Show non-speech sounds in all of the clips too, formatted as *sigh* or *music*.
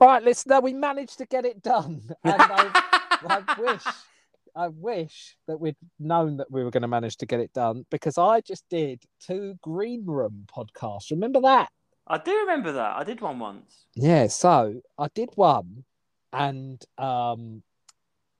Right, listener, we managed to get it done. *laughs* And I, I wish, I wish that we'd known that we were going to manage to get it done because I just did two Green Room podcasts. Remember that? I do remember that. I did one once. Yeah. So I did one, and um,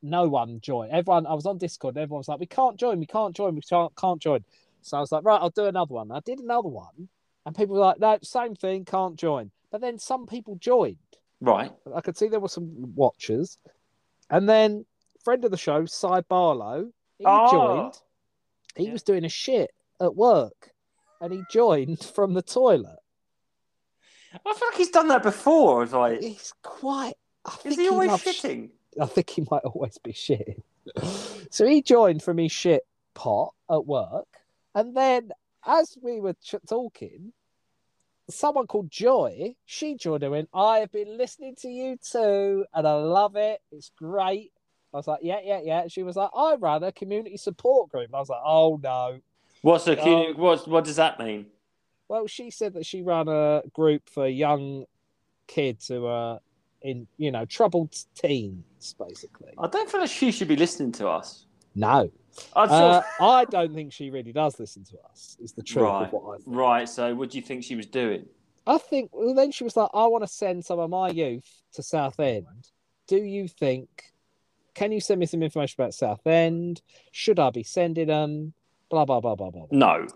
no one joined. Everyone, I was on Discord. And everyone was like, "We can't join. We can't join. We can't can't join." So I was like, "Right, I'll do another one." I did another one, and people were like, "No, same thing. Can't join." But then some people joined. Right. I could see there were some watchers. And then friend of the show, Cy Barlow, he Oh. joined. He Yeah. was doing a shit at work and he joined *laughs* from the toilet. I feel like he's done that before. It's like, He's quite I is he always shitting? I think he might always be shitting. so he joined from his shit pot at work. And then as we were ch- talking, someone called Joy, she joined and went, I have been listening to you too, and I love it. It's great. I was like, yeah, yeah, yeah. She was like, I run a community support group. I was like, oh no. What's the Oh. what? What does that mean? Well, she said that she ran a group for young kids who are in, you know, troubled teens, basically. I don't feel like she should be listening to us. No. Uh, I don't think she really does listen to us. Is the truth Right. of what I think. right. So, what do you think she was doing? I think. Well, then she was like, "I want to send some of my youth to Southend. Do you think? Can you send me some information about Southend? Should I be sending them? Blah blah blah blah blah." blah. No.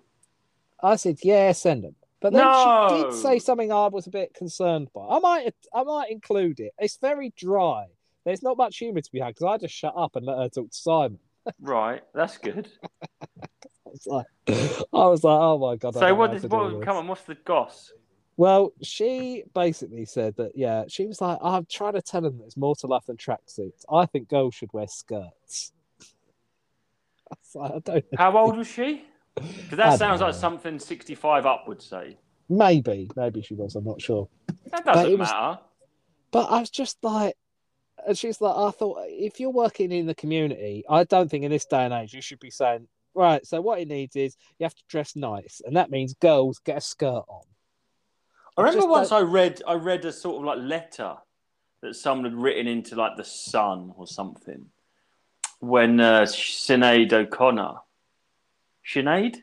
I said, "Yeah, send them." But then she did say something I was a bit concerned by. I might, I might include it. It's very dry. There's not much humour to be had because I just shut up and let her talk to Simon. Right. That's good. I was like, I was like, oh my god. So, what? know Is, how to do what come on. What's the goss? Well, she basically said that, yeah, she was like, I'm trying to tell them there's more to life than tracksuits. I think girls should wear skirts. *laughs* I like, I don't know. How old was she? Because that sounds like something sixty-five up would say. Maybe, maybe she was, I'm not sure. That doesn't was- matter. But I was just like, and she's like, I thought if you're working in the community, I don't think in this day and age you should be saying, right, so what it needs is you have to dress nice. And that means girls get a skirt on. I remember just once I read I read a sort of like letter that someone had written into like the Sun or something when uh, Sinead O'Connor, Sinead,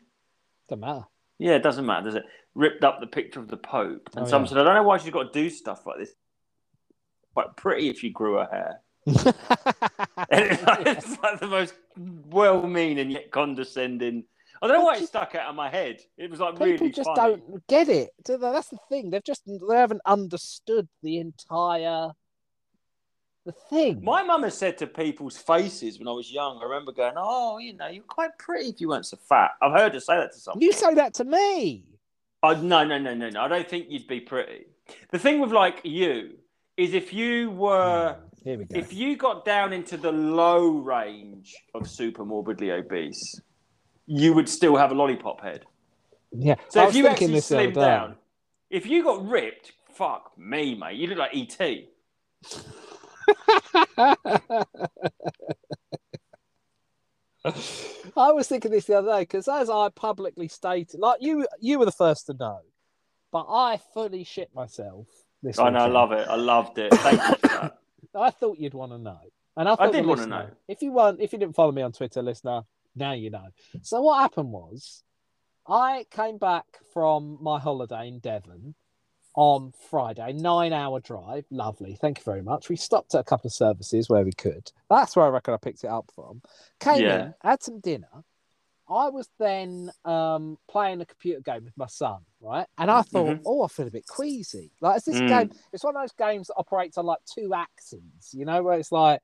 Doesn't matter. yeah, it doesn't matter, does it? Ripped up the picture of the Pope, and Oh, someone yeah. said, "I don't know why she's got to do stuff like this. Quite pretty if she grew her hair." It's, *laughs* like, it's like the most well-meaning yet condescending. I don't know why it stuck out of my head. It was like People really just funny. don't get it. That's the thing. They've just they haven't understood the entire the thing. My mum has said to people's faces when I was young, I remember going, Oh, you know, you're quite pretty if you weren't so fat. I've heard her say that to someone. You say that to me. Oh, no, no, no, no, no. I don't think you'd be pretty. The thing with like you is if you were, hmm, Here we go. if you got down into the low range of super morbidly obese, you would still have a lollipop head. yeah. So I if was you thinking actually this the other slimmed day. down, if you got ripped, fuck me, mate. You look like ET. *laughs* I was thinking this the other day because, as I publicly stated, like you, you were the first to know, but I fully shit myself. This oh, I know, I love it. I loved it. Thank you for that. *coughs* I thought you'd want to know, and I, thought did the wanna know. If you weren't, if you didn't follow me on Twitter, listener, now you know. So what happened was, I came back from my holiday in Devon on Friday, nine-hour drive. Lovely, thank you very much. We stopped at a couple of services where we could. That's where I reckon I picked it up from. Came Yeah. in, had some dinner. I was then um, playing a computer game with my son, right? And I thought, Mhm. oh, I feel a bit queasy. Like, it's this Mm. game, it's one of those games that operates on like two axes, you know, where it's like,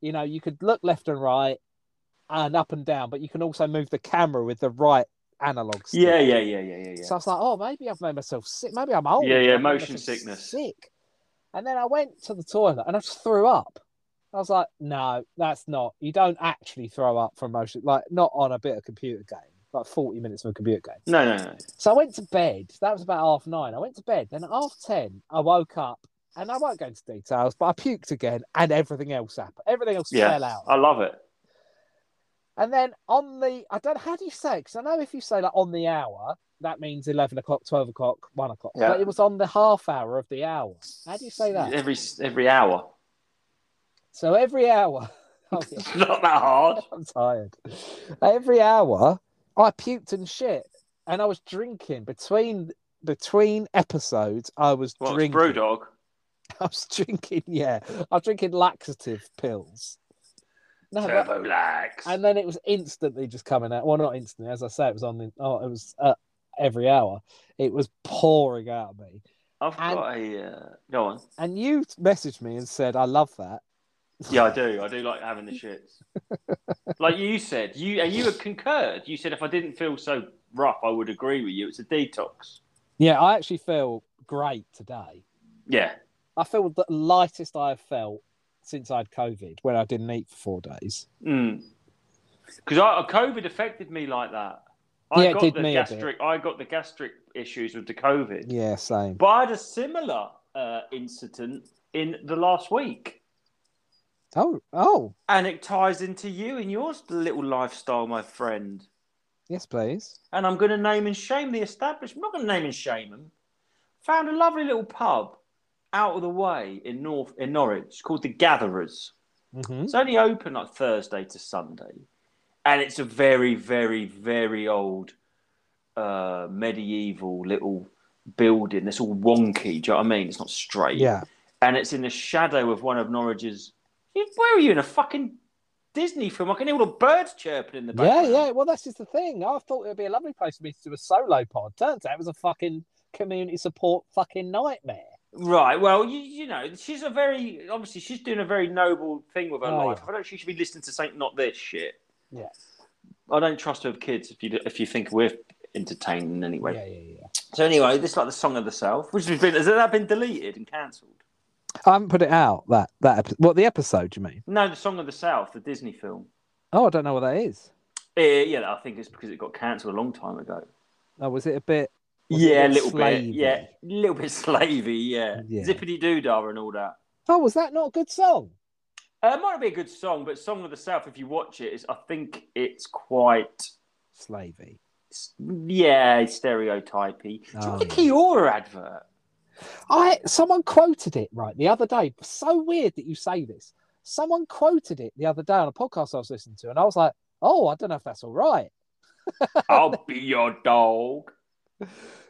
you know, you could look left and right and up and down, but you can also move the camera with the right analog stick. Yeah, yeah, yeah, yeah, yeah, yeah. So I was like, oh, maybe I've made myself sick. Maybe I'm old. Yeah, yeah, motion sickness. Sick. And then I went to the toilet and I just threw up. I was like, no, that's not. You don't actually throw up from motion, like not on a bit of computer game, like 40 minutes of a computer game. No, no, no. So I went to bed. That was about half nine. I went to bed. Then at half 10, I woke up and I won't go into details, but I puked again and everything else happened. Everything else Yeah, fell out. I love it. And then on the, I don't how do you say? Because I know if you say like on the hour, that means 11 o'clock, 12 o'clock, 1 o'clock. Yeah. But it was on the half hour of the hour. How do you say that? Every every hour. So every hour, *laughs* oh, yeah, It's not that hard. *laughs* I'm tired. Every hour, I puked and shit. And I was drinking between between episodes. I was drinking. What, drinking. Brewdog? *laughs* I was drinking, yeah. I was drinking laxative pills. No, Turbo Lax. and then it was instantly just coming out. Well, not instantly, as I say, it was on the. Oh, it was uh, every hour. It was pouring out of me. I've and- got a. Uh... Go on. And you messaged me and said, "I love that." Yeah, I do. I do like having the shits. *laughs* like you said, you and you had concurred. You said if I didn't feel so rough, I would agree with you. It's a detox. Yeah, I actually feel great today. Yeah. I feel the lightest I have felt since I had COVID, when I didn't eat for four days. Because I COVID affected me like that. I Yeah, it got did the me gastric. I got the gastric issues with the COVID. Yeah, same. But I had a similar uh, incident in the last week. Oh, oh, And it ties into you and your little lifestyle, my friend. yes, please. And I'm going to name and shame the establishment. I'm not going to name and shame them. Found a lovely little pub out of the way in North in Norwich called the Gatherers. hmm It's only open like Thursday to Sunday, and it's a very, very, very old uh, medieval little building. It's all wonky. Do you know what I mean? It's not straight. Yeah, and it's in the shadow of one of Norwich's. Where are you in a fucking Disney film? I can hear all the birds chirping in the background. yeah. Yeah. Well, that's just the thing. I thought it would be a lovely place for me to do a solo pod. Turns out it was a fucking community support fucking nightmare. Right. Well, you, you know, she's a very obviously she's doing a very noble thing with her Oh, life. yeah. I don't she should be listening to something not this shit. Yeah. I don't trust her with kids if you if you think we're entertaining anyway. Yeah, yeah, yeah. So anyway, this is like the song of the South, which has been has that been deleted and cancelled? I haven't put it out. That that epi- what the episode? You mean? No, the song of the South, the Disney film. Oh, I don't know what that is. Eh, yeah, I think it's because it got cancelled a long time ago. Oh, was it a bit? yeah, a bit little slavey? bit. Yeah, a little bit slavey. Yeah, Yeah. zippity doo dah and all that. Oh, was that not a good song? Uh, it might be a good song, but "Song of the South," if you watch it, is I think it's quite Slavey. yeah stereotypy. Do you Oh, remember the yeah. Kia-Ora advert? I someone quoted it right the other day. So weird that you say this. Someone quoted it the other day on a podcast I was listening to, and I was like, "Oh, I don't know if that's all right." *laughs* I'll be your dog.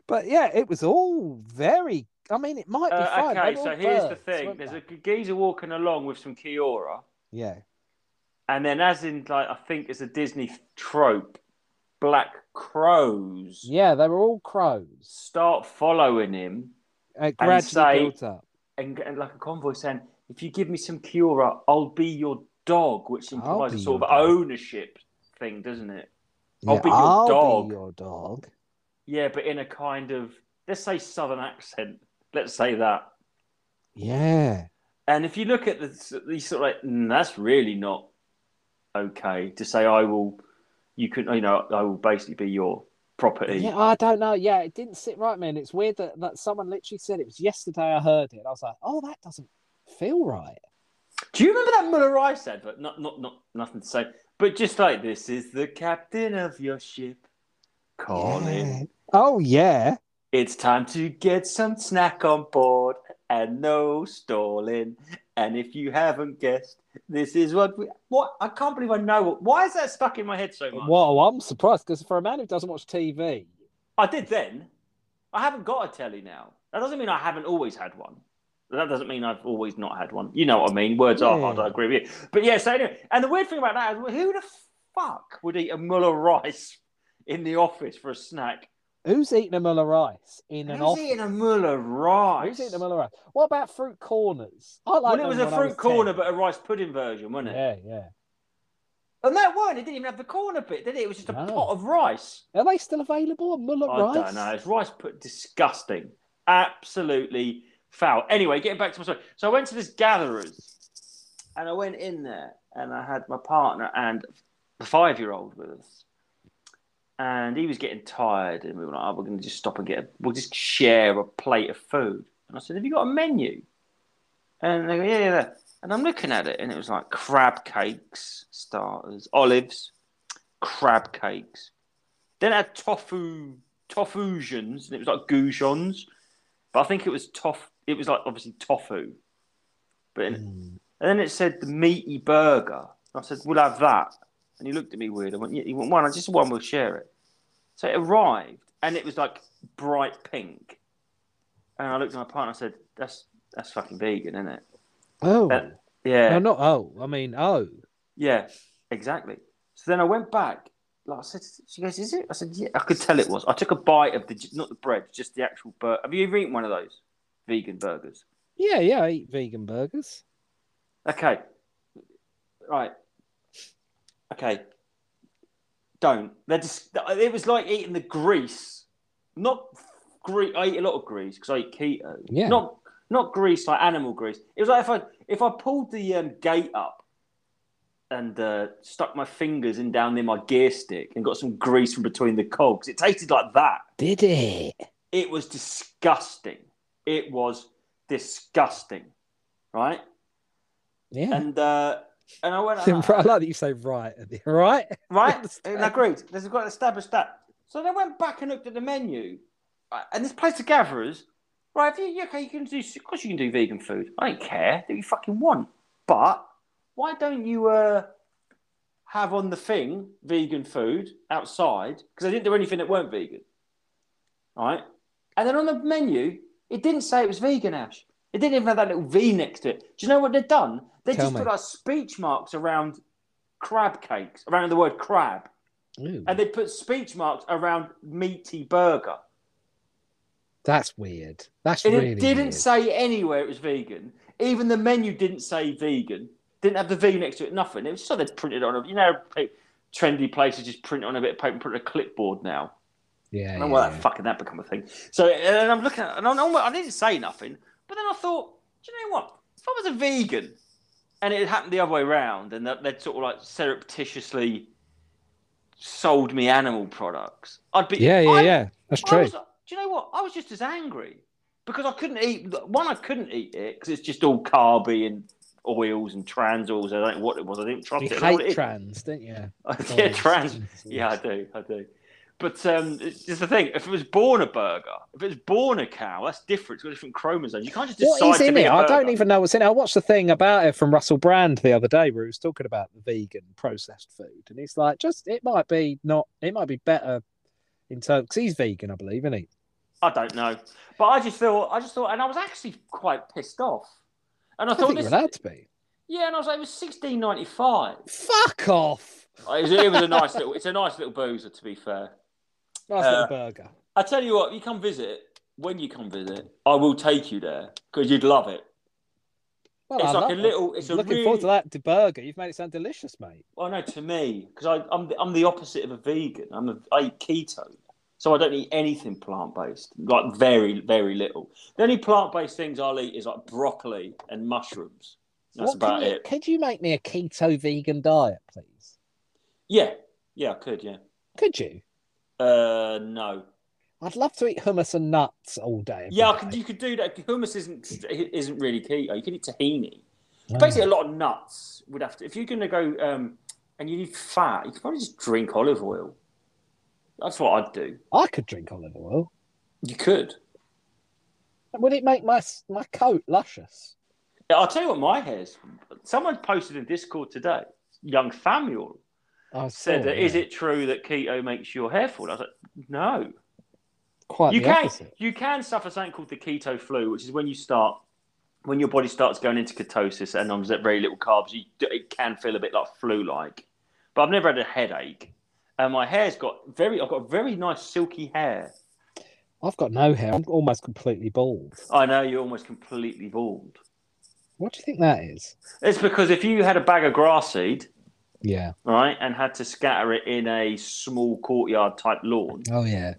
But yeah, it was all very. I mean, it might be Uh, fine. okay, so here's the thing: there's they? a geezer walking along with some Kia-Ora, yeah, and then, as in like I think it's a Disney trope, black crows yeah, they were all crows. start following him. It gradually say- built up. and, and like a convoy saying, "If you give me some Kia-Ora, I'll be your dog," which implies a sort of dog. ownership thing, doesn't it? I'll Yeah, be your I'll dog. Be your dog. Yeah, but in a kind of let's say southern accent. Let's say that. Yeah, And if you look at the, these sort of like, mm, that's really not okay to say. I will. You can, you know, I will basically be your property. yeah. I don't know. Yeah, it didn't sit right, man. It's weird that, that someone literally said it was yesterday. I heard it. I was like, "Oh, that doesn't feel right." Do you remember that Muller Rice advert? Not, not, not, nothing to say, but just like this is the captain of your ship calling. Yeah. Oh yeah. It's time to get some snack on board and no stalling. And if you haven't guessed, this is what we. What I can't believe I know. Why is that stuck in my head so much? Well, I'm surprised because for a man who doesn't watch TV, I did then. I haven't got a telly now. That doesn't mean I haven't always had one. That doesn't mean I've always not had one. You know what I mean? Words are hard. I agree with you. But yeah, so anyway, and the weird thing about that is, who the fuck would eat a Muller rice in the office for a snack? Who's eating a Muller rice in an Who's office? eating a Muller rice? Who's eating a Muller rice? What about fruit corners? I like. well, it was a I fruit corner, 10. but a rice pudding version, wasn't it? yeah, yeah. And that one, it didn't even have the corner bit, did it? It was just a No. pot of rice. Are they still available? A Muller I rice? don't know. It's rice put disgusting. Absolutely foul. Anyway, getting back to my story. So I went to this gatherers and I went in there and I had my partner and the five year old with us. And he was getting tired and we were like, oh, we're going to just stop and get a, we'll just share a plate of food. And I said, have you got a menu? And they go, yeah, yeah. yeah. And I'm looking at it and it was like crab cakes, starters, olives, crab cakes. Then it had tofu tofusions, and it was like goujons, but I think it was tof. It was like obviously tofu, but in, Mm. and then it said the meaty burger. I said, "We'll have that." And he looked at me weird. I went, "Yeah, you want one? I just one. We'll share it." So it arrived, and it was like bright pink. And I looked at my partner. and I said, "That's that's fucking vegan, isn't it?" Oh, Uh, Yeah, no, not oh. I mean, oh. yeah, exactly. So then I went back. Like I said, she goes, "Is it?" I said, "Yeah." I could tell it was. I took a bite of the not the bread, just the actual burger. Have you ever eaten one of those vegan burgers? Yeah, yeah. I eat vegan burgers. Okay. Right. Okay. Don't. They're just. It was like eating the grease. Not grease. I eat a lot of grease because I eat keto. Yeah. Not not grease like animal grease. It was like if I if I pulled the um, gate up and uh, stuck my fingers in down near my gear stick and got some grease from between the cogs. It tasted like that. Did it? It was disgusting. It was disgusting. Right. Yeah. And uh, and I went. *laughs* I like that you say right *laughs* right. Right? And agreed. There's got established that. So they went back and looked at the menu, and this place of gatherers, right? If you you- okay, you can do. Of course, you can do vegan food. I don't care. Do you fucking want. But why don't you uh, have on the thing vegan food outside? Because they didn't do anything that weren't vegan. All right. And then on the menu, it didn't say it was vegan, Ash. It didn't even have that little V next to it. Do you know what they've done? They Tell just me. put like speech marks around crab cakes, around the word crab Ooh, and they put speech marks around meaty burger. that's weird. That's And really it didn't weird. say anywhere it was vegan. Even the menu didn't say vegan. Didn't have the V next to it. Nothing. It was just they printed on a. You know, trendy places just print on a bit of paper and put it on a clipboard now. Yeah, I yeah, don't know why yeah. that fucking that become a thing. So and I'm looking at, and I'm, I didn't say nothing, but then I thought, do you know what? If I was a vegan, and it happened the other way around, and that they'd sort of like surreptitiously sold me animal products, I'd be yeah, yeah, I- yeah. That's true. was, do you know what? I was just as angry because I couldn't eat. One, I couldn't eat it because it's just all carby and oils and trans oils. I don't know what it was. I didn't trust You it. I don't know what hate it trans, don't you? *laughs* yeah, trans. Yeah, I do. I do. But um, it's just the thing. If it was born a burger, if it was born a cow, that's different. It's got different chromosomes. You can't just decide What is to in it? I don't even know what's in it. I watched the thing about it from Russell Brand the other day where he was talking about the vegan processed food. And he's like, just it might be not, it might be better in terms, because he's vegan, I believe, isn't he? I don't know. But I just thought. I just thought, and I was actually quite pissed off. And I, I thought, this, you're allowed to be. yeah, and I was like, it was sixteen ninety five. Fuck off. It was, it was a nice little. It's a nice little boozer, to be fair. Nice Uh, little burger. I tell you what, you come visit. When you come visit, I will take you there because you'd love it. Well, it's I like a it. little. It's a Looking really, forward to that to burger. You've made it sound delicious, mate. Well, no, to me, because I'm the, I'm the opposite of a vegan. I'm a, I eat keto, so I don't eat anything plant based. Like very, very little. The only plant based things I'll eat is like broccoli and mushrooms. That's What about you, it. Could you make me a keto vegan diet, please? Yeah, yeah, I could. Yeah. Could you? Uh, no. I'd love to eat hummus and nuts all day. Yeah, I could, you could do that. Hummus isn't isn't really keto. You can eat tahini. Basically, a lot of nuts would have to. If you're going to go um, and you need fat, you could probably just drink olive oil. That's what I'd do. I could drink olive oil. You could. Would it make my my coat luscious? Yeah, I'll tell you what my hair's. Someone posted in Discord today. Young Samuel said, that, "Is it true that keto makes your hair fall?" I was like, "No, quite you can. opposite? You can suffer something called the keto flu, which is when you start, when your body starts going into ketosis and on very little carbs. You, it can feel a bit like flu-like. But I've never had a headache, and my hair's got very. I've got very nice silky hair. I've got no hair. I'm almost completely bald. I know you're almost completely bald. What do you think that is? It's because if you had a bag of grass seed, Yeah. right, and had to scatter it in a small courtyard type lawn, Oh yeah.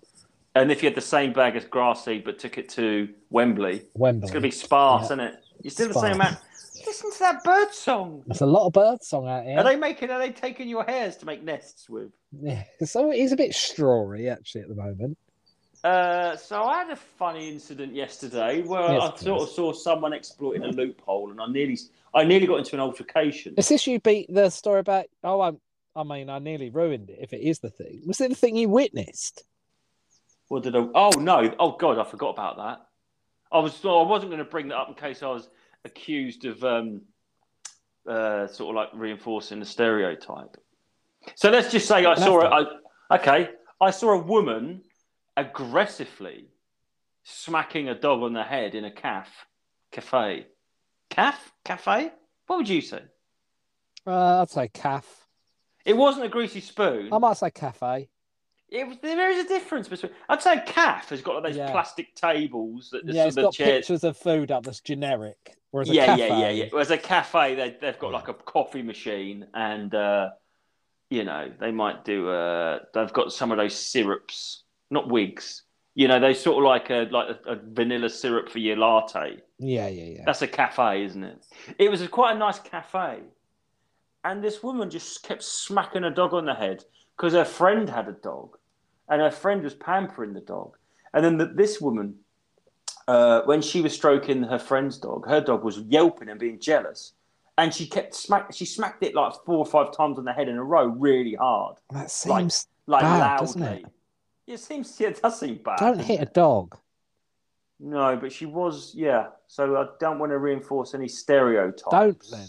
and if you had the same bag as grass seed but took it to Wembley, Wembley. it's going to be sparse, Yeah. isn't it? You're still the same Sparse. amount. Listen to that bird song. There's a lot of bird song out here. Are they making? Are they taking your hairs to make nests with? Yeah. *laughs* So he's a bit strawy actually at the moment. Uh, so I had a funny incident yesterday where Yes, I sort of saw someone exploiting a loophole, and I nearly, I nearly got into an altercation. Is this you beat the story about? Oh, I, I mean, I nearly ruined it. If it is the thing, was it the thing you witnessed? What did I? Oh no! Oh god, I forgot about that. I was I wasn't going to bring that up in case I was accused of um, uh, sort of like reinforcing the stereotype. So let's just say I saw it. Okay, I saw a woman aggressively smacking a dog on the head in a caf cafe. Caf cafe? What would you say? Uh, I'd say caf. It wasn't a greasy spoon. I might say cafe. It there is a difference between. I'd say CAF has got those Yeah. plastic tables that the, Yeah, it's the got chairs. pictures of food up that's generic. Whereas a Yeah, cafe, yeah, yeah, yeah. Whereas a cafe, they, they've got like a coffee machine, and uh, you know they might do. Uh, they've got some of those syrups, not wigs. You know, they sort of like a like a, a vanilla syrup for your latte. yeah, yeah, yeah. That's a cafe, isn't it? It was a, quite a nice cafe. And this woman just kept smacking a dog on the head because her friend had a dog and her friend was pampering the dog. And then the, this woman, uh, when she was stroking her friend's dog, her dog was yelping and being jealous. And she kept smack, she smacked it like four or five times on the head in a row, really hard, That seems. like Bad, loudly. It seems, yeah, it does seem bad. Don't hit a dog. No, but she was, yeah. So I don't want to reinforce any stereotypes. Don't then.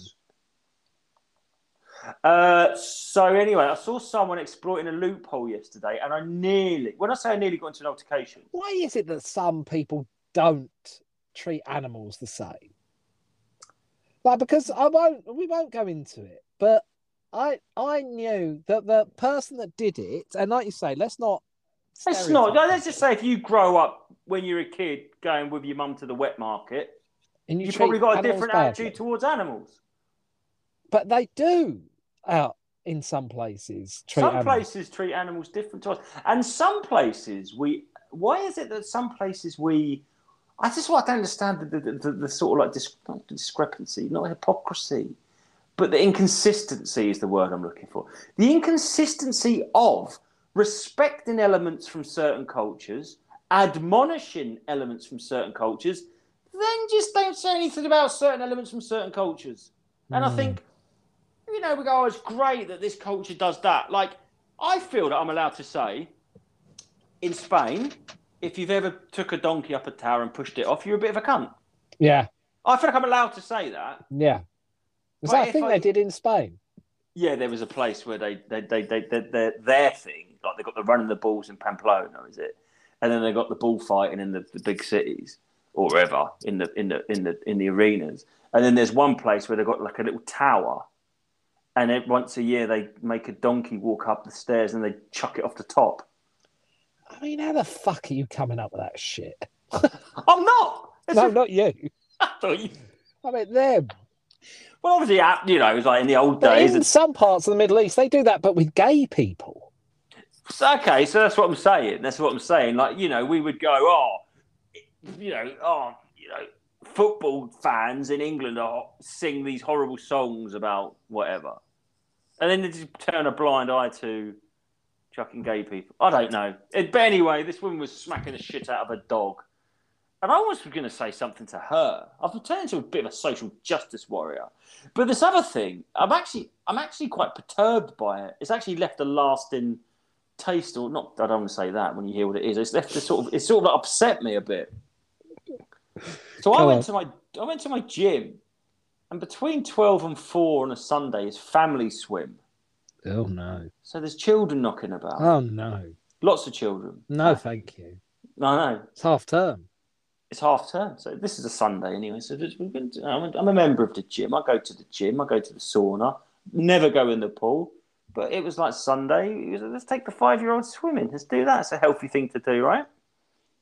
Uh, so anyway, I saw someone exploiting a loophole yesterday, and I nearly, when I say I nearly got into an altercation, Why is it that some people don't treat animals the same? Like because I won't, we won't go into it, but I I knew that the person that did it, and like you say, let's not. It's not. Let's just say if you grow up when you're a kid going with your mum to the wet market, and you you've probably got a different badly. attitude towards animals. But they do out in some places some animals. places treat animals different to us, and some places we. Why is it that some places we? I just what I don't understand the, the, the, the sort of like dis, not discrepancy, not hypocrisy, but the inconsistency is the word I'm looking for. The inconsistency of respecting elements from certain cultures, admonishing elements from certain cultures, then just don't say anything about certain elements from certain cultures. And I Mm. think, you know, we go, oh, it's great that this culture does that. Like, I feel that I'm allowed to say, in Spain, if you've ever took a donkey up a tower and pushed it off, you're a bit of a cunt. Yeah, I feel like I'm allowed to say that. yeah. But Was that a thing I- they did in Spain? Yeah, there was a place where they they they they, they, they their thing like they got the running the balls in Pamplona, is it? And then they've got the bullfighting in the, the big cities or wherever in the in the in the in the arenas. And then there's one place where they've got like a little tower, and then once a year they make a donkey walk up the stairs and they chuck it off the top. I mean, how the fuck are you coming up with that shit? *laughs* I'm not. It's No, a- not you. I thought *laughs* you- I mean, them. well, obviously, uh, you know, it was like in the old But days. in it's- some parts of the Middle East, they do that, but with gay people. So, okay, so that's what I'm saying. That's what I'm saying. Like, you know, we would go, oh, you know, oh, you know, football fans in England are, sing these horrible songs about whatever. And then they just turn a blind eye to chucking gay people. I don't know. It, but anyway, this woman was smacking the shit out of a dog. And I was going to say something to her. I've turned into a bit of a social justice warrior. But this other thing, I'm actually, I'm actually quite perturbed by it. It's actually left a lasting taste, or not. I don't want to say that when you hear what it is. It's left a sort of, it sort of upset me a bit. So I went on. to my, I went to my gym, and between twelve and four on a Sunday is family swim. Oh, no. So there's children knocking about, Oh, no. lots of children. No, thank you. No, no, It's half term. it's half term, so this is a Sunday anyway. So we've been, I'm, a, I'm a member of the gym. I go to the gym. I go to the sauna. Never go in the pool. But it was like Sunday. It was, Let's take the five-year-old swimming. Let's do that. It's a healthy thing to do, right?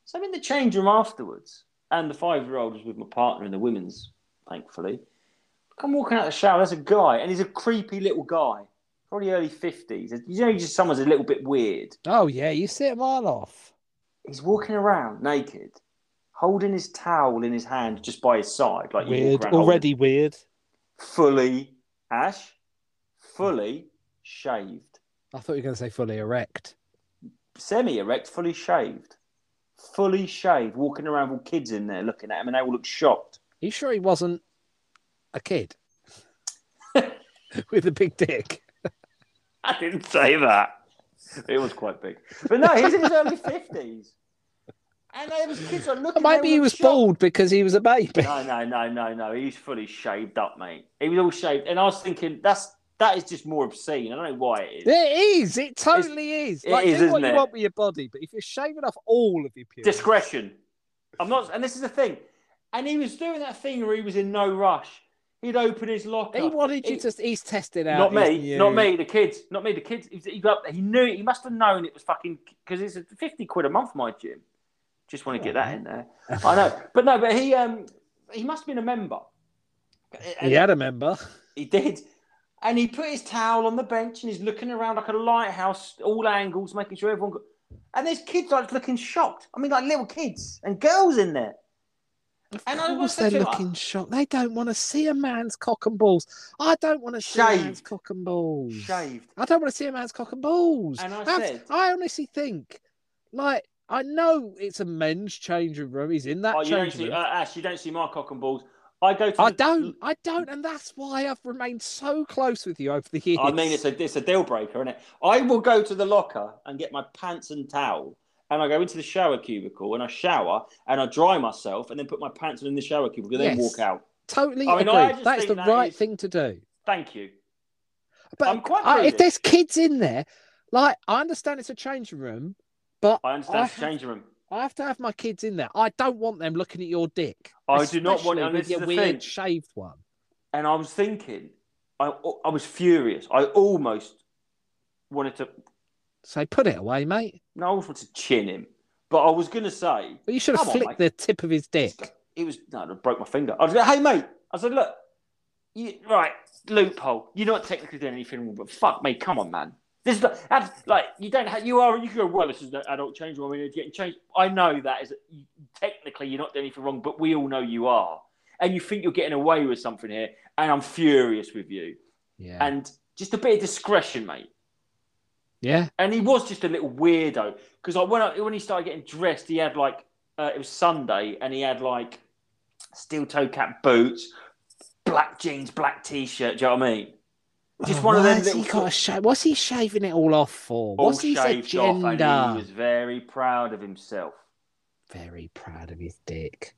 So I'm in the change room afterwards, and the five-year-old was with my partner in the women's, thankfully. I'm walking out of the shower. There's a guy, and he's a creepy little guy, probably early fifties. You know, just someone's a little bit weird. Oh, yeah, you see a mile off. He's walking around naked, holding his towel in his hand just by his side, like Weird. holding- Already weird. fully Ash, fully shaved, I thought you were going to say fully erect. semi-erect, fully shaved, fully shaved, walking around with kids in there looking at him, and they all look shocked. Are you sure he wasn't a kid *laughs* with a big dick? I didn't say that. It was quite big, but no, he's in his early fifties, and there was kids like looking. Maybe he was shocked. bald because he was a baby. No, no, no, no, no. He's fully shaved up, mate. He was all shaved, and I was thinking that's that is just more obscene. I don't know why it is. It is. It totally is. Like, is, do what you it? want with your body, but if you're shaving off all of your pubes, Discretion. I'm not, and this is the thing. And he was doing that thing where he was in no rush. He'd open his locker. he wanted you He- to. He's tested out. Not me, not me. The kids, not me. The kids. He, he, got, he knew. He must have known it was fucking because it's fifty quid a month. My gym. Just want to get that in there. I know, but no, but he um he must have been a member. He had a member. He did. And he put his towel on the bench and he's looking around like a lighthouse, all angles, making sure everyone got. And there's kids like looking shocked. I mean, like little kids and girls in there. And I Of was they're looking shocked. They don't want to see a man's cock and balls. I don't want to see a man's cock and balls. shaved. I don't want to see a man's cock and balls. And I I've- said- I honestly think, like, I know it's a men's changing room. He's in that Oh, you don't changing see, room. uh, Ash, you don't see my cock and balls. I go to. I the- don't. I don't, and that's why I've remained so close with you over the years. I mean, it's a it's a deal breaker, isn't it? I will go to the locker and get my pants and towel, and I go into the shower cubicle and I shower and I dry myself and then put my pants in the shower cubicle and then walk out. totally I mean, agree. I That is the that right is- thing to do. Thank you. But I'm quite I, if there's kids in there, like I understand it's a changing room, but I understand I it's a have- changing room. I have to have my kids in there. I don't want them looking at your dick. I do not want- and with your weird thing. shaved one. And I was thinking, I I was furious. I almost wanted to. So put it away, mate. No, I almost wanted to chin him, but I was going to say But you should have Come on, flicked the tip of his dick. It was no, I broke my finger. I was like, "Hey, mate," I said, "Look, you, right, loophole. You're not technically doing anything wrong, but fuck me, come on, man. This is that's, like you don't have. You are. You can go. Well, this is an adult change room. I mean, it's getting changed. I know that is technically you're not doing anything wrong, but we all know you are, and you think you're getting away with something here, and I'm furious with you. Yeah. And just a bit of discretion, mate. yeah. And he was just a little weirdo because like when I, when he started getting dressed, he had like uh, it was Sunday, and he had like steel toe cap boots, black jeans, black t-shirt. Do you know what I mean? Just Oh, one of them little he got a shave? What's he shaving it all off for? all What's his shaved off, he was very proud of himself. Very proud of his dick.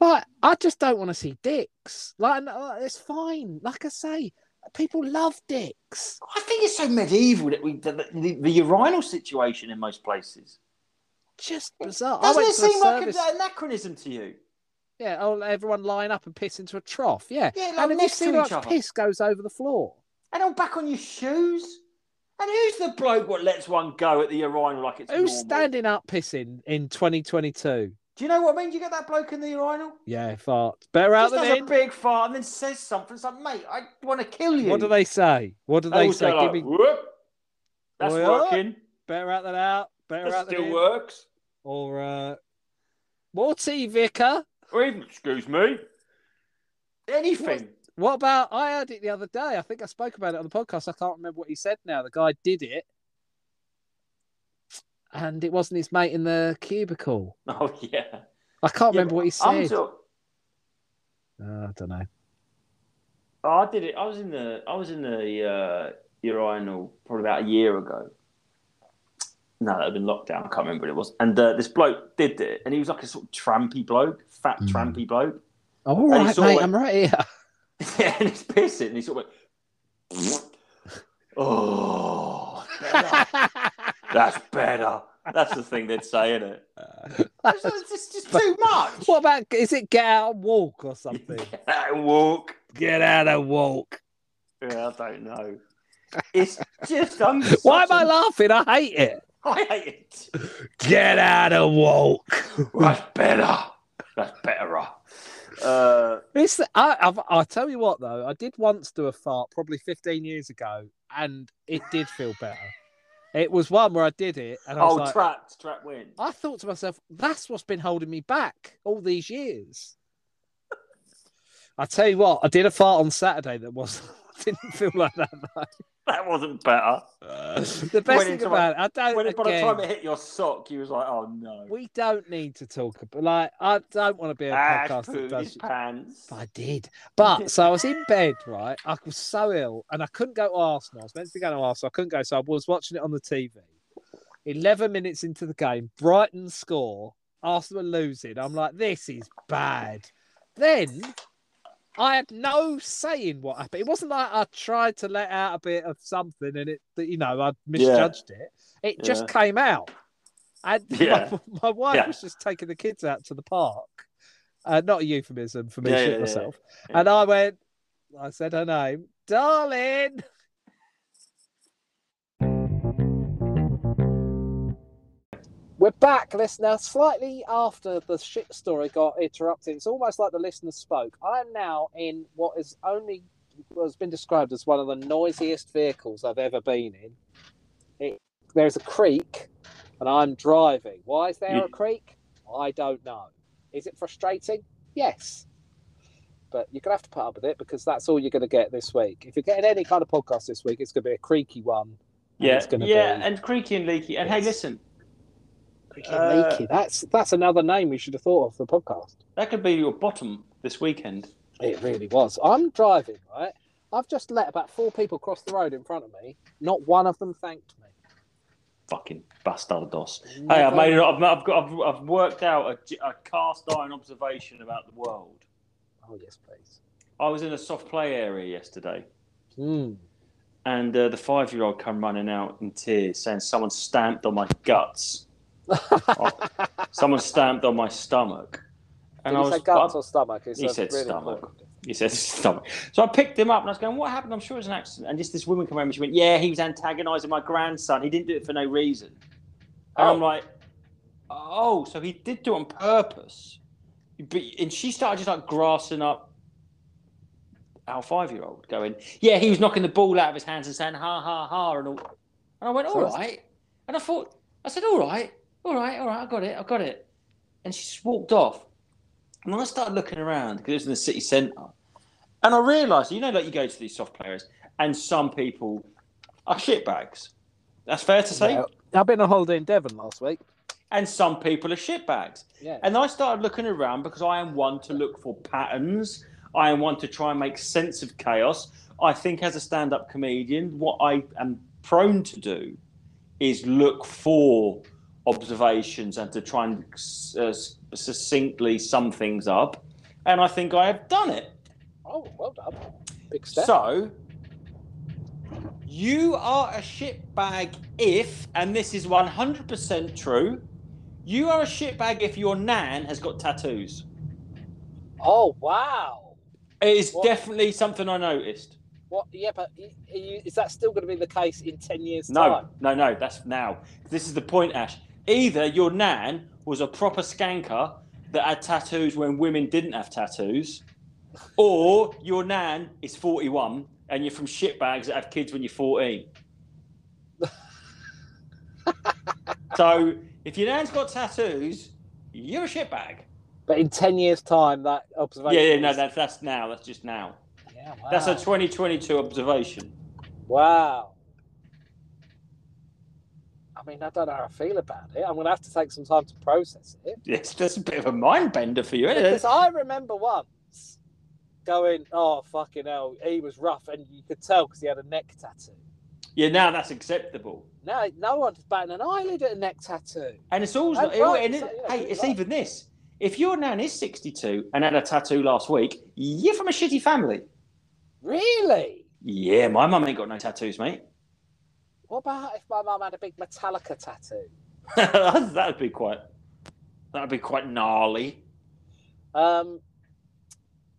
Like, I just don't want to see dicks. Like, uh, it's fine. Like I say, people love dicks. I think it's so medieval that we the, the, the urinal situation in most places. Just bizarre. Doesn't it seem like an anachronism to you? Yeah, oh, everyone line up and piss into a trough. Yeah. Yeah, like and have you seen how much other. piss goes over the floor? And on back on your shoes. And who's the bloke what lets one go at the urinal like it's Who's normal? standing up pissing in 2022? Do you know what I mean? Do you get that bloke in the urinal? Yeah, fart. Better out Just than has in. a big fart and then says something. It's like, mate, I want to kill you. What do they say? What do They they say? go Give me "Whoop, That's yeah? working. better out than out. Better That out than still works. Or uh, more tea, vicar. Or even, excuse me, anything. What about? I heard it the other day. I think I spoke about it on the podcast. I can't remember what he said now. The guy did it, and it wasn't his mate in the cubicle. *laughs* Oh yeah. I can't Yeah, remember what he said. sort- Oh, I don't know. Oh, I did it. I was in the I was in the uh, urinal probably about a year ago. No, that had been lockdown. I can't remember what it was. And uh, this bloke did it, and he was like a sort of trampy bloke, fat Mm. trampy bloke. Oh, all right, mate. I'm right here. *laughs* *laughs* yeah, and he's pissing, and he sort of went, "Oh, better. that's better." That's the thing they'd say, isn't it? It's, *laughs* it's just, just too much. what about? Is it get out and walk or something? *laughs* Get out and walk. get out and walk. Yeah, I don't know. It's just I'm. Why am such I a- laughing? I hate it. I hate it. Get out and walk. That's better. That's better. Uh, I, I've, I'll tell you what though, I did once do a fart probably 15 years ago, and it did feel better. It was one where I did it, and I was oh, like, trapped, trap win. I thought to myself, that's what's been holding me back all these years. I tell you what, I did a fart on Saturday that was *laughs* didn't feel like that. Though. That wasn't better. Uh, *laughs* the best thing it's about it, I don't. When, by the time it hit your sock, you was like, "Oh no!" we don't need to talk about. Like, I don't want to be a Ash podcast that pooed does. his pants. I did. But so I was in *laughs* bed, right? I was so ill and I couldn't go to Arsenal. I was meant to be going to Arsenal. I couldn't go. So I was watching it on the TV. 11 minutes into the game, Brighton score. Arsenal are losing. I'm like, this is bad. Then I had no say in what happened. It wasn't like I tried to let out a bit of something and it, you know, I misjudged it. It just Yeah. came out. And *laughs* Yeah. my, my wife Yeah. was just taking the kids out to the park. Uh, not a euphemism for me Yeah, shit yeah, yeah, myself. yeah. And I went, I said her name, darling. We're back, listener. Slightly after the shit story got interrupted, it's almost like the listener spoke. I am now in what is only has been described as one of the noisiest vehicles I've ever been in. It, there's a creek, and I'm driving. Why is there a mm. creek? I don't know. Is it frustrating? Yes. But you're going to have to put up with it because that's all you're going to get this week. If you're getting any kind of podcast this week, it's going to be a creaky one. and Yeah, gonna yeah, be- and creaky and leaky. And hey, listen, Uh. That's that's another name we should have thought of for the podcast. that could be your bottom this weekend. It really was. I'm driving, right? I've just let about four people cross the road in front of me. Not one of them thanked me. Fucking bastardos. Hey, I've made it. I've, I've got. I've, I've worked out a cast iron observation about the world. Oh yes, please. I was in a soft play area yesterday, Hmm. and uh, the five-year-old come running out in tears, saying someone stamped on my guts. Oh, someone stamped on my stomach, Did and I you was. say guts or stomach? It's He said really stomach. important- He said *laughs* stomach. So I picked him up and I was going, "What happened?" I'm sure it was an accident. And just this woman came over and she went, "Yeah, he was antagonising my grandson. He didn't do it for no reason." And I'm Oh. like, "Oh, so he did do it on purpose?" But and she started just like grassing up our five-year-old, going, "Yeah, he was knocking the ball out of his hands and saying ha ha ha," and all. And I went, "All right." And I thought, I said, "All right, all right, all right, I got it, I got it." And she just walked off. And then I started looking around because it was in the city centre. And I realised, you know, like you go to these soft players, and some people are shitbags. That's fair to say. Yeah. I've been on holiday in Devon last week. And some people are shitbags. Yeah. And I started looking around because I am one to look for patterns. I am one to try and make sense of chaos. I think as a stand up comedian, what I am prone to do is look for observations and to try and uh, succinctly sum things up. And I think I have done it. Oh, well done. Big step. So, you are a shitbag if, and this is 100% true, you are a shitbag if your nan has got tattoos. oh wow. It is What? definitely something I noticed. What? Yeah, but are you, is that still going to be the case in ten years' No, time? no, no, that's now. This is the point, Ash. Either your nan was a proper skanker that had tattoos when women didn't have tattoos, or your nan is 41 and you're from shitbags that have kids when you're 14. *laughs* so if your nan's got tattoos, you're a shitbag. But in ten years' time, that observation. Yeah, yeah, no, that's, that's now. That's just now. Yeah, wow. That's a 2022 observation. Wow. I mean, I don't know how I feel about it. I'm going to have to take some time to process it. *laughs* Yes, that's a bit of a mind bender for you, isn't Because it? I remember once going, oh, fucking hell, he was rough. And you could tell because he had a neck tattoo. Yeah, now that's acceptable. Now, no one's batting an eyelid at a neck tattoo. And it's That's oh, right, it- so, yeah, hey, it's right. even this. If your nan is 62 and had a tattoo last week, you're from a shitty family. Really? Yeah, my mum ain't got no tattoos, mate. What about if my mum had a big Metallica tattoo? *laughs* that'd be quite, that'd be quite gnarly. Um,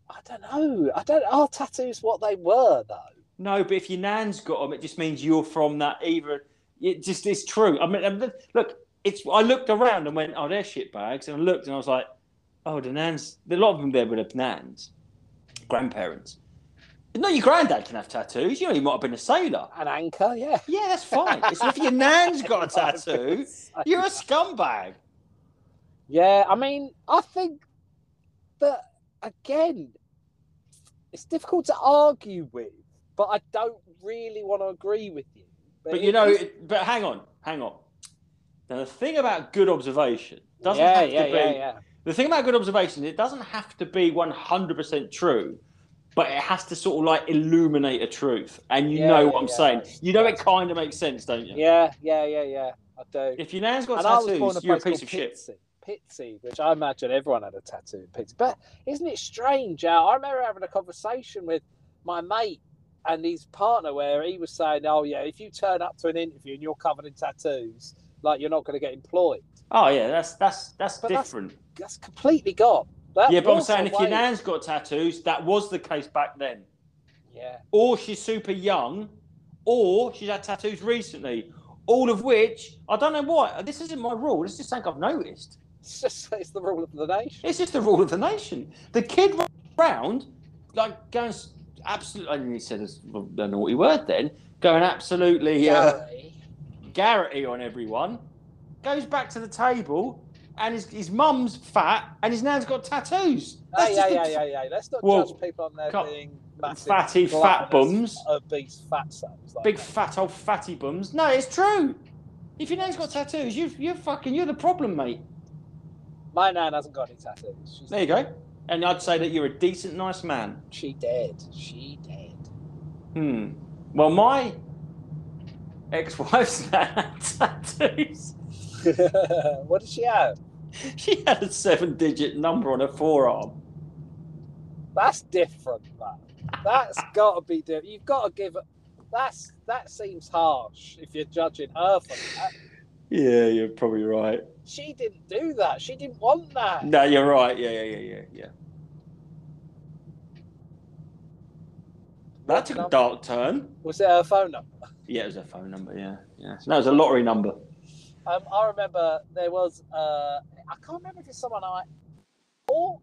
I don't know. I don't. Are tattoos what they were though? No, but if your nan's got them, it just means you're from that either. It just is true. I mean, look, it's. I looked around and went, "Oh, they're shit bags," and I looked and I was like, "Oh, the nans." A lot of them there were the nans, grandparents. No, your granddad can have tattoos. You know, he might have been a sailor. An anchor, yeah. Yeah, that's fine. It's if your nan's got a *laughs* tattoo, you're a scumbag. Yeah, I mean, I think that again, it's difficult to argue with but I don't really want to agree with you. But you know, is- it- but hang on, hang on. Now the thing about good observation doesn't yeah, have yeah, to be. yeah, yeah. The thing about good observation, it doesn't have to be one hundred percent true, but it has to sort of like illuminate a truth. And you Yeah, know what I'm saying. You know it kind of makes sense, don't you? Yeah, yeah, yeah, yeah. I do. If your nan's got and I was born tattoos, a you're a piece of shit. Pitsea. Which I imagine everyone had a tattoo in Pitsea. But isn't it strange? Al? I remember having a conversation with my mate and his partner where he was saying, "Oh yeah, if you turn up to an interview and you're covered in tattoos, like you're not going to get employed." Oh yeah, that's that's that's But that's- different. That's completely gone. That yeah, but I'm saying if your nan's got tattoos, that was the case back then. yeah, Or she's super young, or she's had tattoos recently. All of which I don't know why. This isn't my rule. This is just something I've noticed. it's just it's the rule of the nation. It's just the rule of the nation. The kid round like going absolutely. I he said a, a naughty word then. Going absolutely uh. Garrity on everyone. Goes back to the table, and his, his mum's fat, and his nan's got tattoos. Oh, That's yeah, yeah, yeah, yeah. Let's not Well, judge people on their cut- being massive, fatty fat bums. obese fat sons. Like Big that. fat old fatty bums. No, it's true. If your nan's got tattoos, you you're fucking you're the problem, mate. My nan hasn't got any tattoos. She's There you go. And I'd say that you're a decent, nice man. She dead. She dead. Hmm. Well, my ex-wife's nan *laughs* had tattoos. *laughs* what did she have? *laughs* She had a seven-digit number on her forearm. That's different, man. That's got to be different. You've got to give it. That's that seems harsh if you're judging her for that. Yeah, you're probably right. She didn't do that. She didn't want that. No, you're right. Yeah, yeah, yeah, yeah, yeah. That took a dark turn. Was it her phone number? Yeah, it was a phone number. Yeah, yeah. No, it was a lottery number. Um, I remember there was. Uh, I can't remember if it's someone I. Or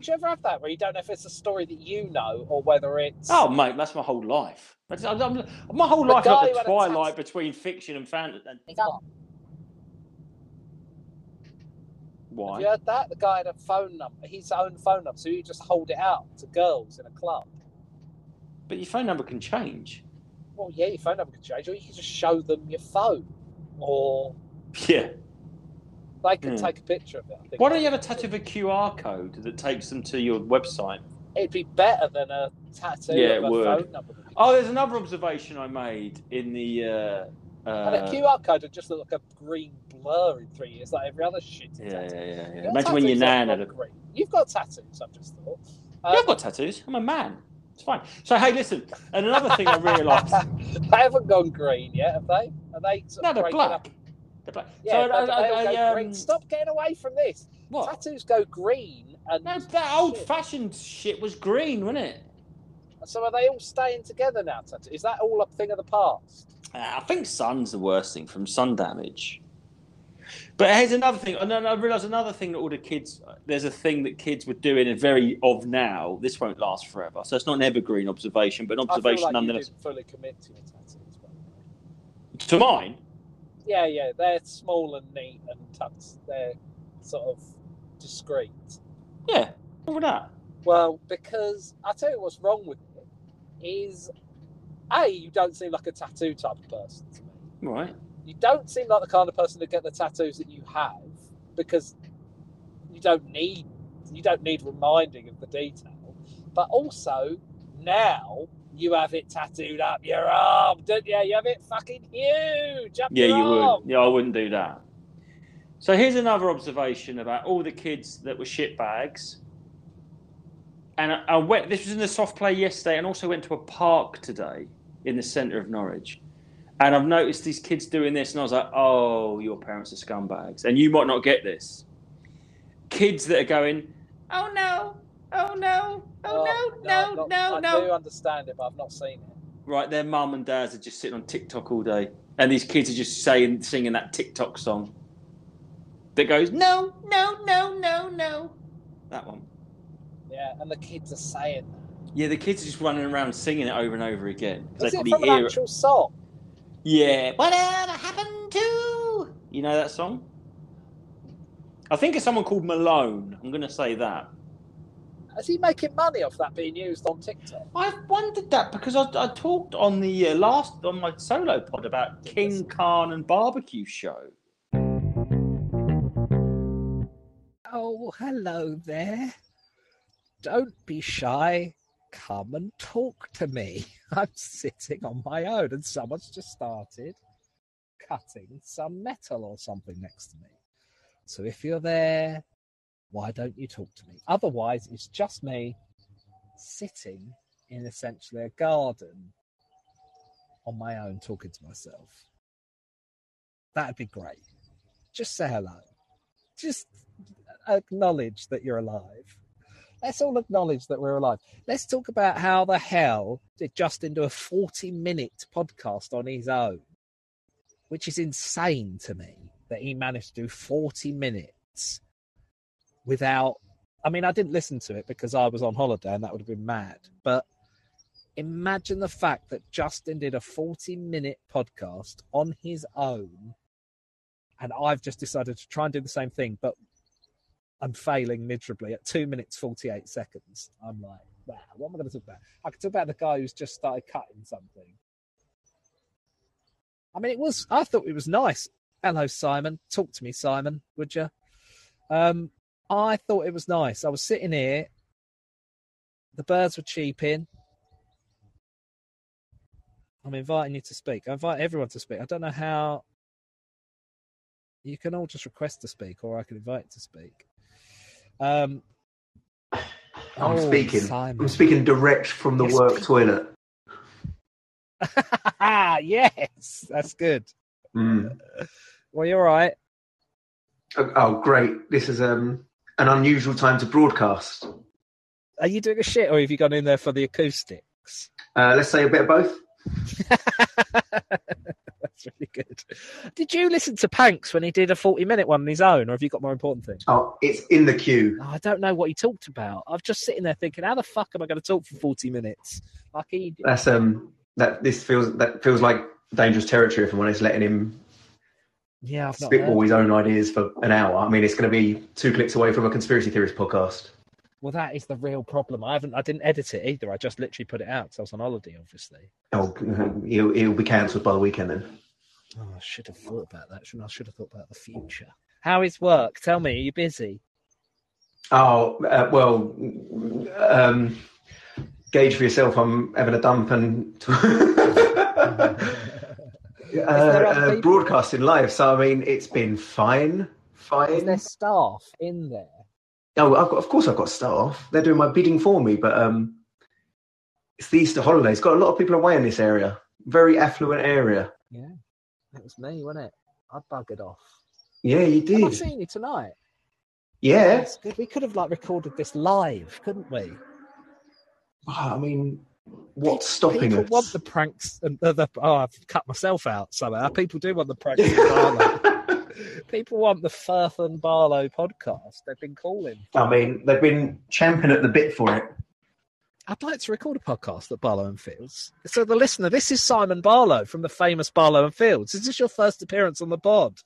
do you ever have that where you don't know if it's a story that you know or whether it's. Oh, mate, that's my whole life. That's, I'm, I'm- my whole The life is like the a twilight between fiction and fantasy. Uh, have Why? you heard that? The guy had a phone number, his own phone number, so you just hold it out to girls in a club. But your phone number can change. Well, yeah, your phone number can change, or you can just show them your phone, or *laughs* Yeah. They can Hmm. take a picture of it. Why don't you have a tattoo of a QR code that takes them to your website? It'd be better than a tattoo Yeah, of a would. phone number. Oh, there's another observation I made in the. Uh, and a uh, QR code would just look like a green blur in three years, like every other shit. yeah, yeah, yeah, yeah. Imagine when your nan had a. green. You've got tattoos. I've just thought. Yeah, I've got tattoos. I'm a man. It's fine. So hey, listen. And another thing I realised. *laughs* they haven't gone green yet, have they? Are they? No, of they're black. Up? They're black. Yeah, so I, I, I, um. Stop getting away from this. What? Tattoos go green, and No, that old Shit. fashioned shit was green, wasn't it? So are they all staying together now? Tattoo? Is that all a thing of the past? Uh, I think sun's the worst thing from sun damage. But here's another thing. And then I realised another thing that all the kids, there's a thing that kids were doing and very of now. This won't last forever. So it's not an evergreen observation, but an I feel observation like you didn't fully commit to your tattoos. To mine, Yeah, yeah, they're small and neat and tucked. They're sort of discreet. yeah. What with that? Well, because I tell you what's wrong with it is, a you don't seem like a tattoo type of person to me. Right. You don't seem like the kind of person to get the tattoos that you have because you don't need you don't need reminding of the detail. But also now you have it tattooed up your arm, don't you? You have it fucking huge up Yeah, your you arm. would. Yeah, I wouldn't do that. So here's another observation about all the kids that were shitbags. And I, I went. This was in the soft play yesterday, and also went to a park today in the centre of Norwich. And I've noticed these kids doing this, and I was like, "Oh, your parents are scumbags," and you might not get this. Kids that are going, "Oh no, oh no, oh, no, no, I've no, not- no, I do understand it, but I've not seen it. right, their mum and dads are just sitting on TikTok all day, and these kids are just saying, singing that TikTok song that goes, "No, no, no, no, no." That one. Yeah, and the kids are saying that. Yeah, the kids are just running around singing it over and over again. Is They it can from an hear it. actual song? Yeah. Whatever happened to? You know that song? I think it's someone called Malone. I'm going to say that. Is he making money off that being used on TikTok? I've wondered that because I, I talked on the uh, last on my solo pod about King Khan and barbecue show. Oh, hello there. Don't be shy. Come and talk to me. *laughs* I'm sitting on my own and someone's just started cutting some metal or something next to me. So if you're there, why don't you talk to me? Otherwise, it's just me sitting in essentially a garden on my own talking to myself. That'd be great. Just say hello. Just acknowledge that you're alive. Let's all acknowledge that we're alive. Let's talk about how the hell did Justin do a 40 minute podcast on his own, which is insane to me that he managed to do 40 minutes without. I mean, I didn't listen to it because I was on holiday and that would have been mad. But imagine the fact that Justin did a 40 minute podcast on his own. And I've just decided to try and do the same thing, but I'm failing miserably at two minutes 48 seconds. I'm like, wow, what am I going to talk about? I could talk about the guy who's just started cutting something. I mean, it was, I thought it was nice. Hello, Simon. Talk to me, Simon, would you? Um, I thought it was nice. I was sitting here, the birds were cheeping. I'm inviting you to speak. I invite everyone to speak. I don't know how. You can all just request to speak, or I can invite to speak. Um, I'm oh, speaking. Simon. I'm speaking direct from the work please. toilet. *laughs* yes, that's good. Mm. Well, you're right. Oh, oh, great! This is um an unusual time to broadcast. Are you doing a shit, or have you gone in there for the acoustics? Uh, let's say a bit of both. *laughs* That's really good. Did you listen to Panks when he did a 40 minute one on his own, or have you got more important things? Oh, it's in the queue. Oh, I don't know what he talked about. I'm just sitting there thinking, how the fuck am I going to talk for 40 minutes? Like he. That's um that this feels that feels like dangerous territory if I'm honest. Letting him Yeah, I've spitball his own ideas for an hour. I mean, it's going to be two clicks away from a conspiracy theorist podcast. Well, that is the real problem. I haven't, I didn't edit it either. I just literally put it out because I was on holiday, obviously. Oh, *laughs* he'll, he'll be cancelled by the weekend then. Oh, I should have thought about that. I? I should have thought about the future. How is work? Tell me, are you busy? Oh uh, well, um, gauge for yourself. I'm having a dump and *laughs* *laughs* uh, uh, broadcasting live. So I mean, it's been fine, Is fine. there staff in there? Oh, I've got, of course I've got staff. They're doing my bidding for me, but um, it's the Easter holidays. Got a lot of people away in this area. Very affluent area. Yeah, it was me, wasn't it? I buggered off. Yeah, you did. I've seen you tonight? Yeah. That's. We could have like recorded this live, couldn't we? I mean, what's stopping People us? want the pranks. And the, the, oh, I've cut myself out somehow. Uh, people do want the pranks. *laughs* People want the Firth and Barlow podcast. They've been calling. I mean, they've been champing at the bit for it. I'd like to record a podcast at Barlow and Fields. So the listener, this is Simon Barlow from the famous Barlow and Fields. Is this your first appearance on the pod?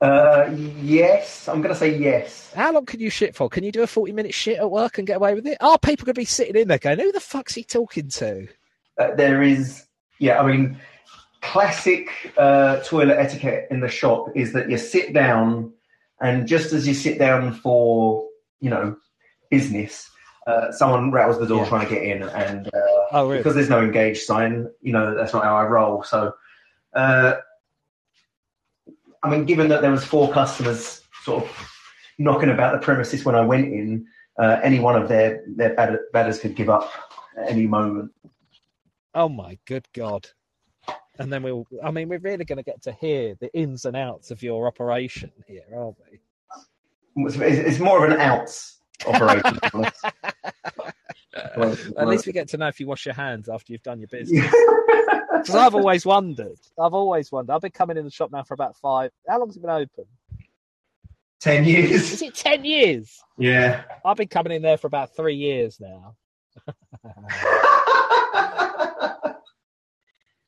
Uh, yes, I'm going to say yes. How long can you shit for? Can you do a 40 minute shit at work and get away with it? Are people going to be sitting in there going, who the fuck's he talking to? Uh, there is, yeah, I mean, classic uh, toilet etiquette in the shop is that you sit down, and just as you sit down for, you know, business, uh, someone rattles the door Yeah. trying to get in, and uh, Oh, really? because there's no engaged sign, you know, that's not how I roll. So, uh, I mean, given that there was four customers sort of knocking about the premises when I went in, uh, any one of their their bad, badders could give up at any moment. Oh my good god! And then we'll. I mean, we're really going to get to hear the ins and outs of your operation here, aren't we? It's, it's more of an outs operation. *laughs* Well, At least we get to know if you wash your hands after you've done your business. Because *laughs* I've always wondered. I've always wondered. I've been coming in the shop now for about five. How long's it been open? Ten years. Is it ten years? Yeah. I've been coming in there for about three years now. *laughs*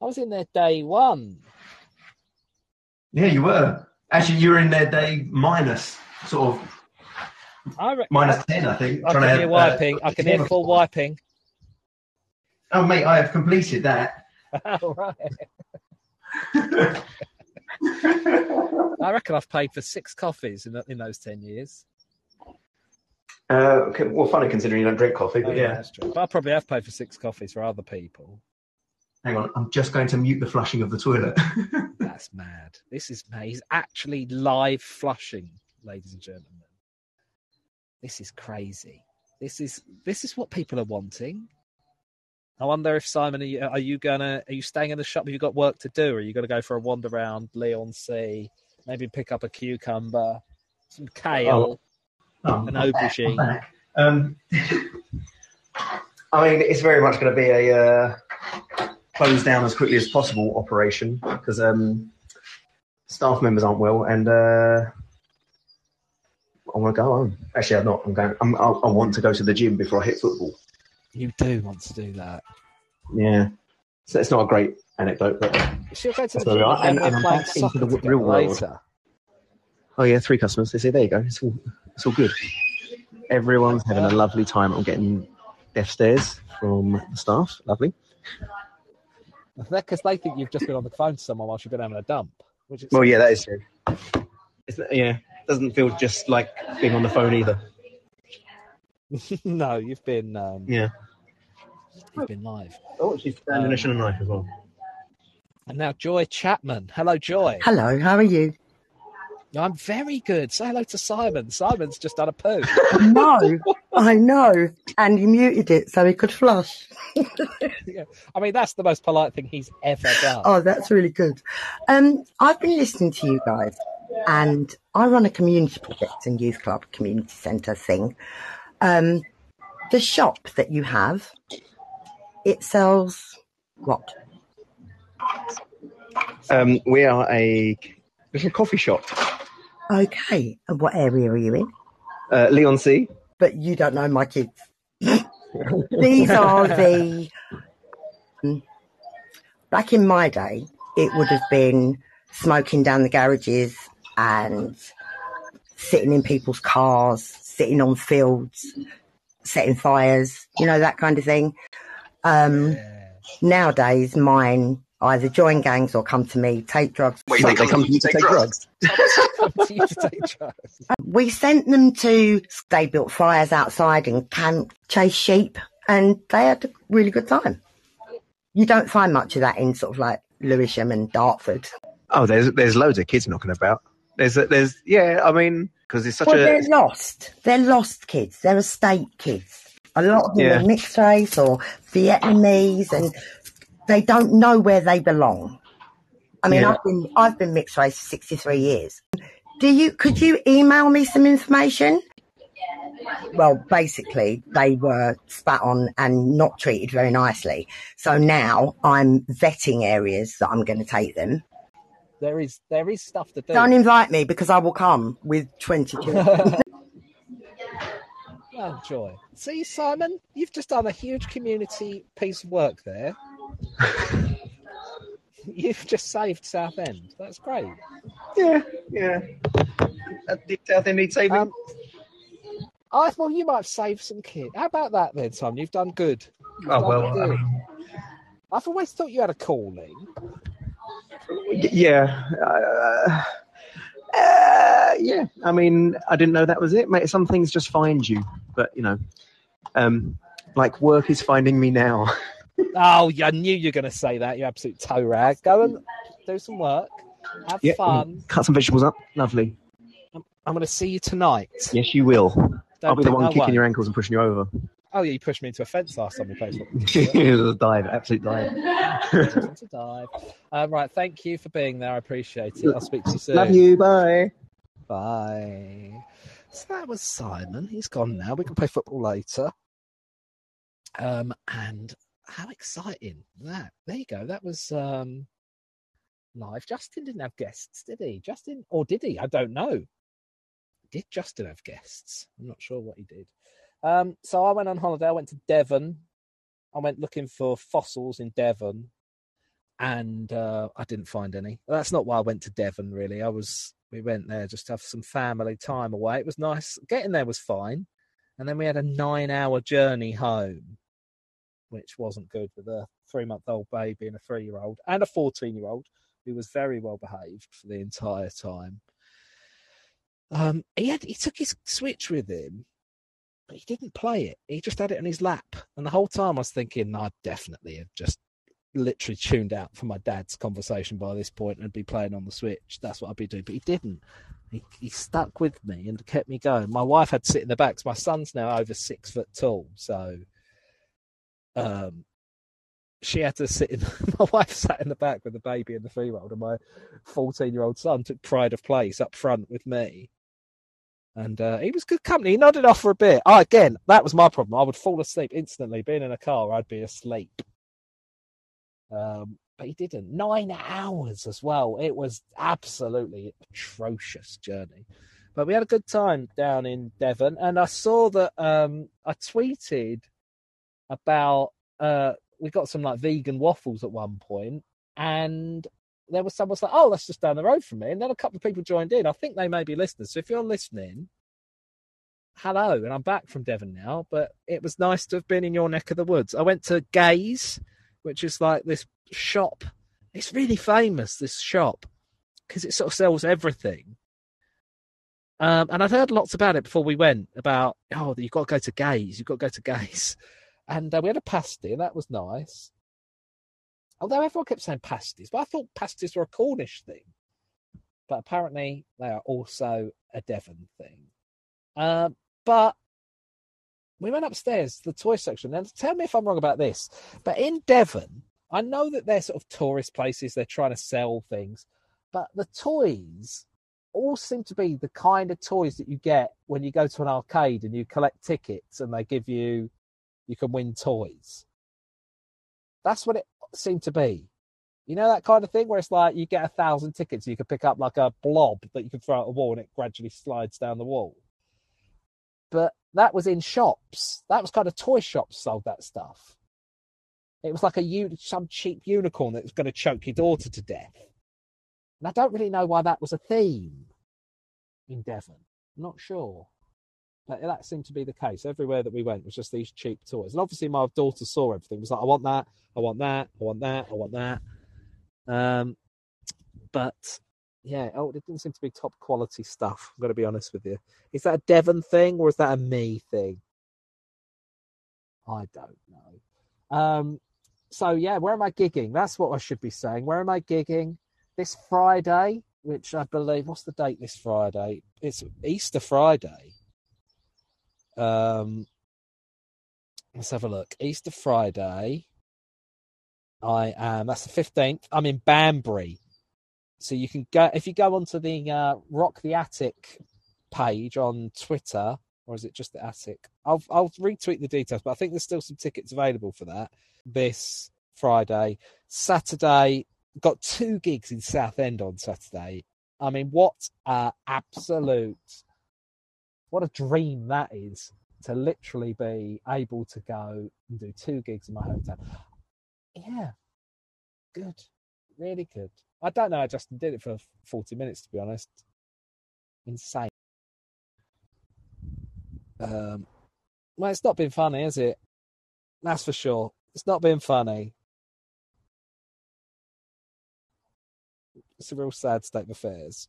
I was in there day one. yeah, you were. Actually, you were in there day minus, sort of I reckon. minus ten, I think. I can to hear have, wiping. uh, I can hear full wiping. Oh, mate, I have completed that. *laughs* All right. *laughs* I reckon I've paid for six coffees in, in those 10 years. Uh, okay, well, funny considering you don't drink coffee, Oh, but yeah. That's true. But I probably have paid for six coffees for other people. Hang on, I'm just going to mute the flushing of the toilet. *laughs* That's mad. This is mad. He's actually live flushing, ladies and gentlemen. This is crazy. This is this is what people are wanting. I wonder if Simon, are you, are you gonna are you staying in the shop? Have you got work to do? Or are you gonna go for a wander around Leigh-on-Sea? Maybe pick up a cucumber, some kale, Um, an I'm aubergine. Back. Um, *laughs* I mean, it's very much going to be a uh, close down as quickly as possible operation because um, staff members aren't well, and uh, I want to go home. Actually, I'm not. I'm going. I'm, I, I want to go to the gym before I hit football. You do want to do that. Yeah, so it's not a great anecdote, but She'll go to That's the where we gym are, and and- I'm back into the real world. later. oh yeah, three customers. They say there you go. It's all it's all good. Everyone's having a lovely time. I'm getting deaf stares from the staff. Lovely. Because they think you've just been on the phone to someone whilst you've been having a dump. Which is Well, yeah, that is true. It's, yeah, doesn't feel just like being on the phone either. *laughs* no, you've been um, Yeah. you've been live. Oh, she's ammunition and knife as well. And now Joy Chapman. Hello, Joy. Hello, how are you? I'm very good. Say hello to Simon. Simon's just done a poo. No, I know. And you muted it so he could flush. *laughs* yeah. I mean, that's the most polite thing he's ever done. Oh, that's really good. Um, I've been listening to you guys, and I run a community project and youth club community centre thing. Um, the shop that you have, it sells what? Um, we are a little coffee shop. Okay, and what area are you in? Uh, Leigh-on-Sea. But you don't know my kids. These are the. mm, Back in my day, it would have been smoking down the garages and sitting in people's cars, sitting on fields, setting fires, you know, that kind of thing. Um, Yeah. nowadays, mine either join gangs or come to me, take drugs. Wait, they, they come to you to take drugs. To *laughs* you to take drugs. We sent them to, they built fires outside and camp, chase sheep, and they had a really good time. You don't find much of that in sort of like Lewisham and Dartford. Oh, there's there's loads of kids knocking about. There's there's yeah. I mean, because it's such Well, a they're lost. They're lost kids. They're estate kids. A lot of them Yeah. are mixed race or Vietnamese, and they don't know where they belong. I mean, Yeah. I've been I've been mixed race for sixty three years. Do you could you email me some information? Well, basically, they were spat on and not treated very nicely. So now I'm vetting areas that I'm going to take them. There is there is stuff to do. Don't invite me because I will come with 20 children. Well, *laughs* Joy. See, Simon, you've just done a huge community piece of work there. *laughs* you've just saved Southend. That's great. yeah yeah. Uh, Did Southend need saving? Um, I thought you might have saved some kid. How about that then, Simon? You've done good. You've oh done well, I mean, I've always thought you had a calling. Yeah. Uh, uh, yeah, I mean, I didn't know that was it, mate. Some things just find you, but you know, um, like work is finding me now. *laughs* Oh, yeah, I knew you were going to say that. You absolute toe rag. Go and do some work. Have Yeah. fun. Cut some vegetables up, lovely. I'm going to see you tonight. Yes, you will. Don't I'll be the one kicking your ankles and pushing you over. Oh, yeah, you pushed me into a fence last time we played football. *laughs* it was a dive, absolute dive. To dive. Um, right, thank you for being there. I appreciate it. I'll speak to you soon. Love you. Bye. Bye. So that was Simon. He's gone now. We can play football later. Um, and how exciting that! There you go. That was um live. Justin didn't have guests, did he? Justin, or did he? I don't know. Did Justin have guests? I'm not sure what he did. Um, so I went on holiday. I went to Devon. I went looking for fossils in Devon, and uh, I didn't find any. That's not why I went to Devon. Really, I was we went there just to have some family time away. It was nice. Getting there was fine. And then we had a nine hour journey home, which wasn't good with a three month old baby and a three year old and a 14 year old who was very well behaved for the entire time. Um, he had he took his Switch with him, but he didn't play it. He just had it on his lap, and the whole time I was thinking, I'd definitely have just literally tuned out from my dad's conversation by this point and be playing on the Switch. That's what I'd be doing. But he didn't. He, he stuck with me and kept me going. My wife had to sit in the back. So my son's now over six foot tall, so um, she had to sit in. *laughs* My wife sat in the back with the baby and the three year old, and my fourteen-year-old son took pride of place up front with me. And uh, he was good company. He nodded off for a bit. Oh, again, that was my problem. I would fall asleep instantly. Being in a car, I'd be asleep. Um, but he didn't. Nine hours as well. It was absolutely atrocious journey. But we had a good time down in Devon, and I saw that um, I tweeted about uh, we got some like vegan waffles at one point, and there was someone like, "Oh, that's just down the road from me," and then a couple of people joined in. I think they may be listeners. So if you're listening, hello, and I'm back from Devon now. But it was nice to have been in your neck of the woods. I went to Gaze, which is like this shop. It's really famous. This shop because it sort of sells everything. Um, and I'd heard lots about it before we went. About oh, you've got to go to Gaze. You've got to go to Gaze. And uh, we had a pasty, and that was nice. Although everyone kept saying pasties, but I thought pasties were a Cornish thing. But apparently they are also a Devon thing. Uh, but we went upstairs to the toy section. And tell me if I'm wrong about this, but in Devon, I know that they're sort of tourist places, they're trying to sell things, but the toys all seem to be the kind of toys that you get when you go to an arcade and you collect tickets and they give you you can win toys. That's what it seemed to be. You know that kind of thing where it's like you get a thousand tickets, you can pick up like a blob that you can throw at a wall and it gradually slides down the wall. But that was in shops. That was kind of toy shops sold that stuff. It was like a you some cheap unicorn that was going to choke your daughter to death. And I don't really know why that was a theme in Devon. I'm not sure. But that seemed to be the case. Everywhere that we went was just these cheap toys. And obviously, my daughter saw everything. It was like, I want that, I want that, I want that, I want that. Um, but yeah, oh, it didn't seem to be top quality stuff. I'm going to be honest with you. Is that a Devon thing or is that a me thing? I don't know. Um, so yeah, where am I gigging? That's what I should be saying. Where am I gigging? This Friday, which I believe, what's the date this Friday? It's Easter Friday. Um, let's have a look. Easter Friday. I am. That's the fifteenth. I'm in Banbury, so you can go if you go onto the uh, Rock the Attic page on Twitter, or is it just the Attic? I'll I'll retweet the details, but I think there's still some tickets available for that this Friday. Saturday, got two gigs in Southend on Saturday. I mean, what a absolute what a dream that is to literally be able to go and do two gigs in my hometown. Yeah, good, really good. I don't know how Justin did it for 40 minutes, to be honest. Insane. Um, well, it's not been funny, is it? That's for sure. It's not been funny. It's a real sad state of affairs.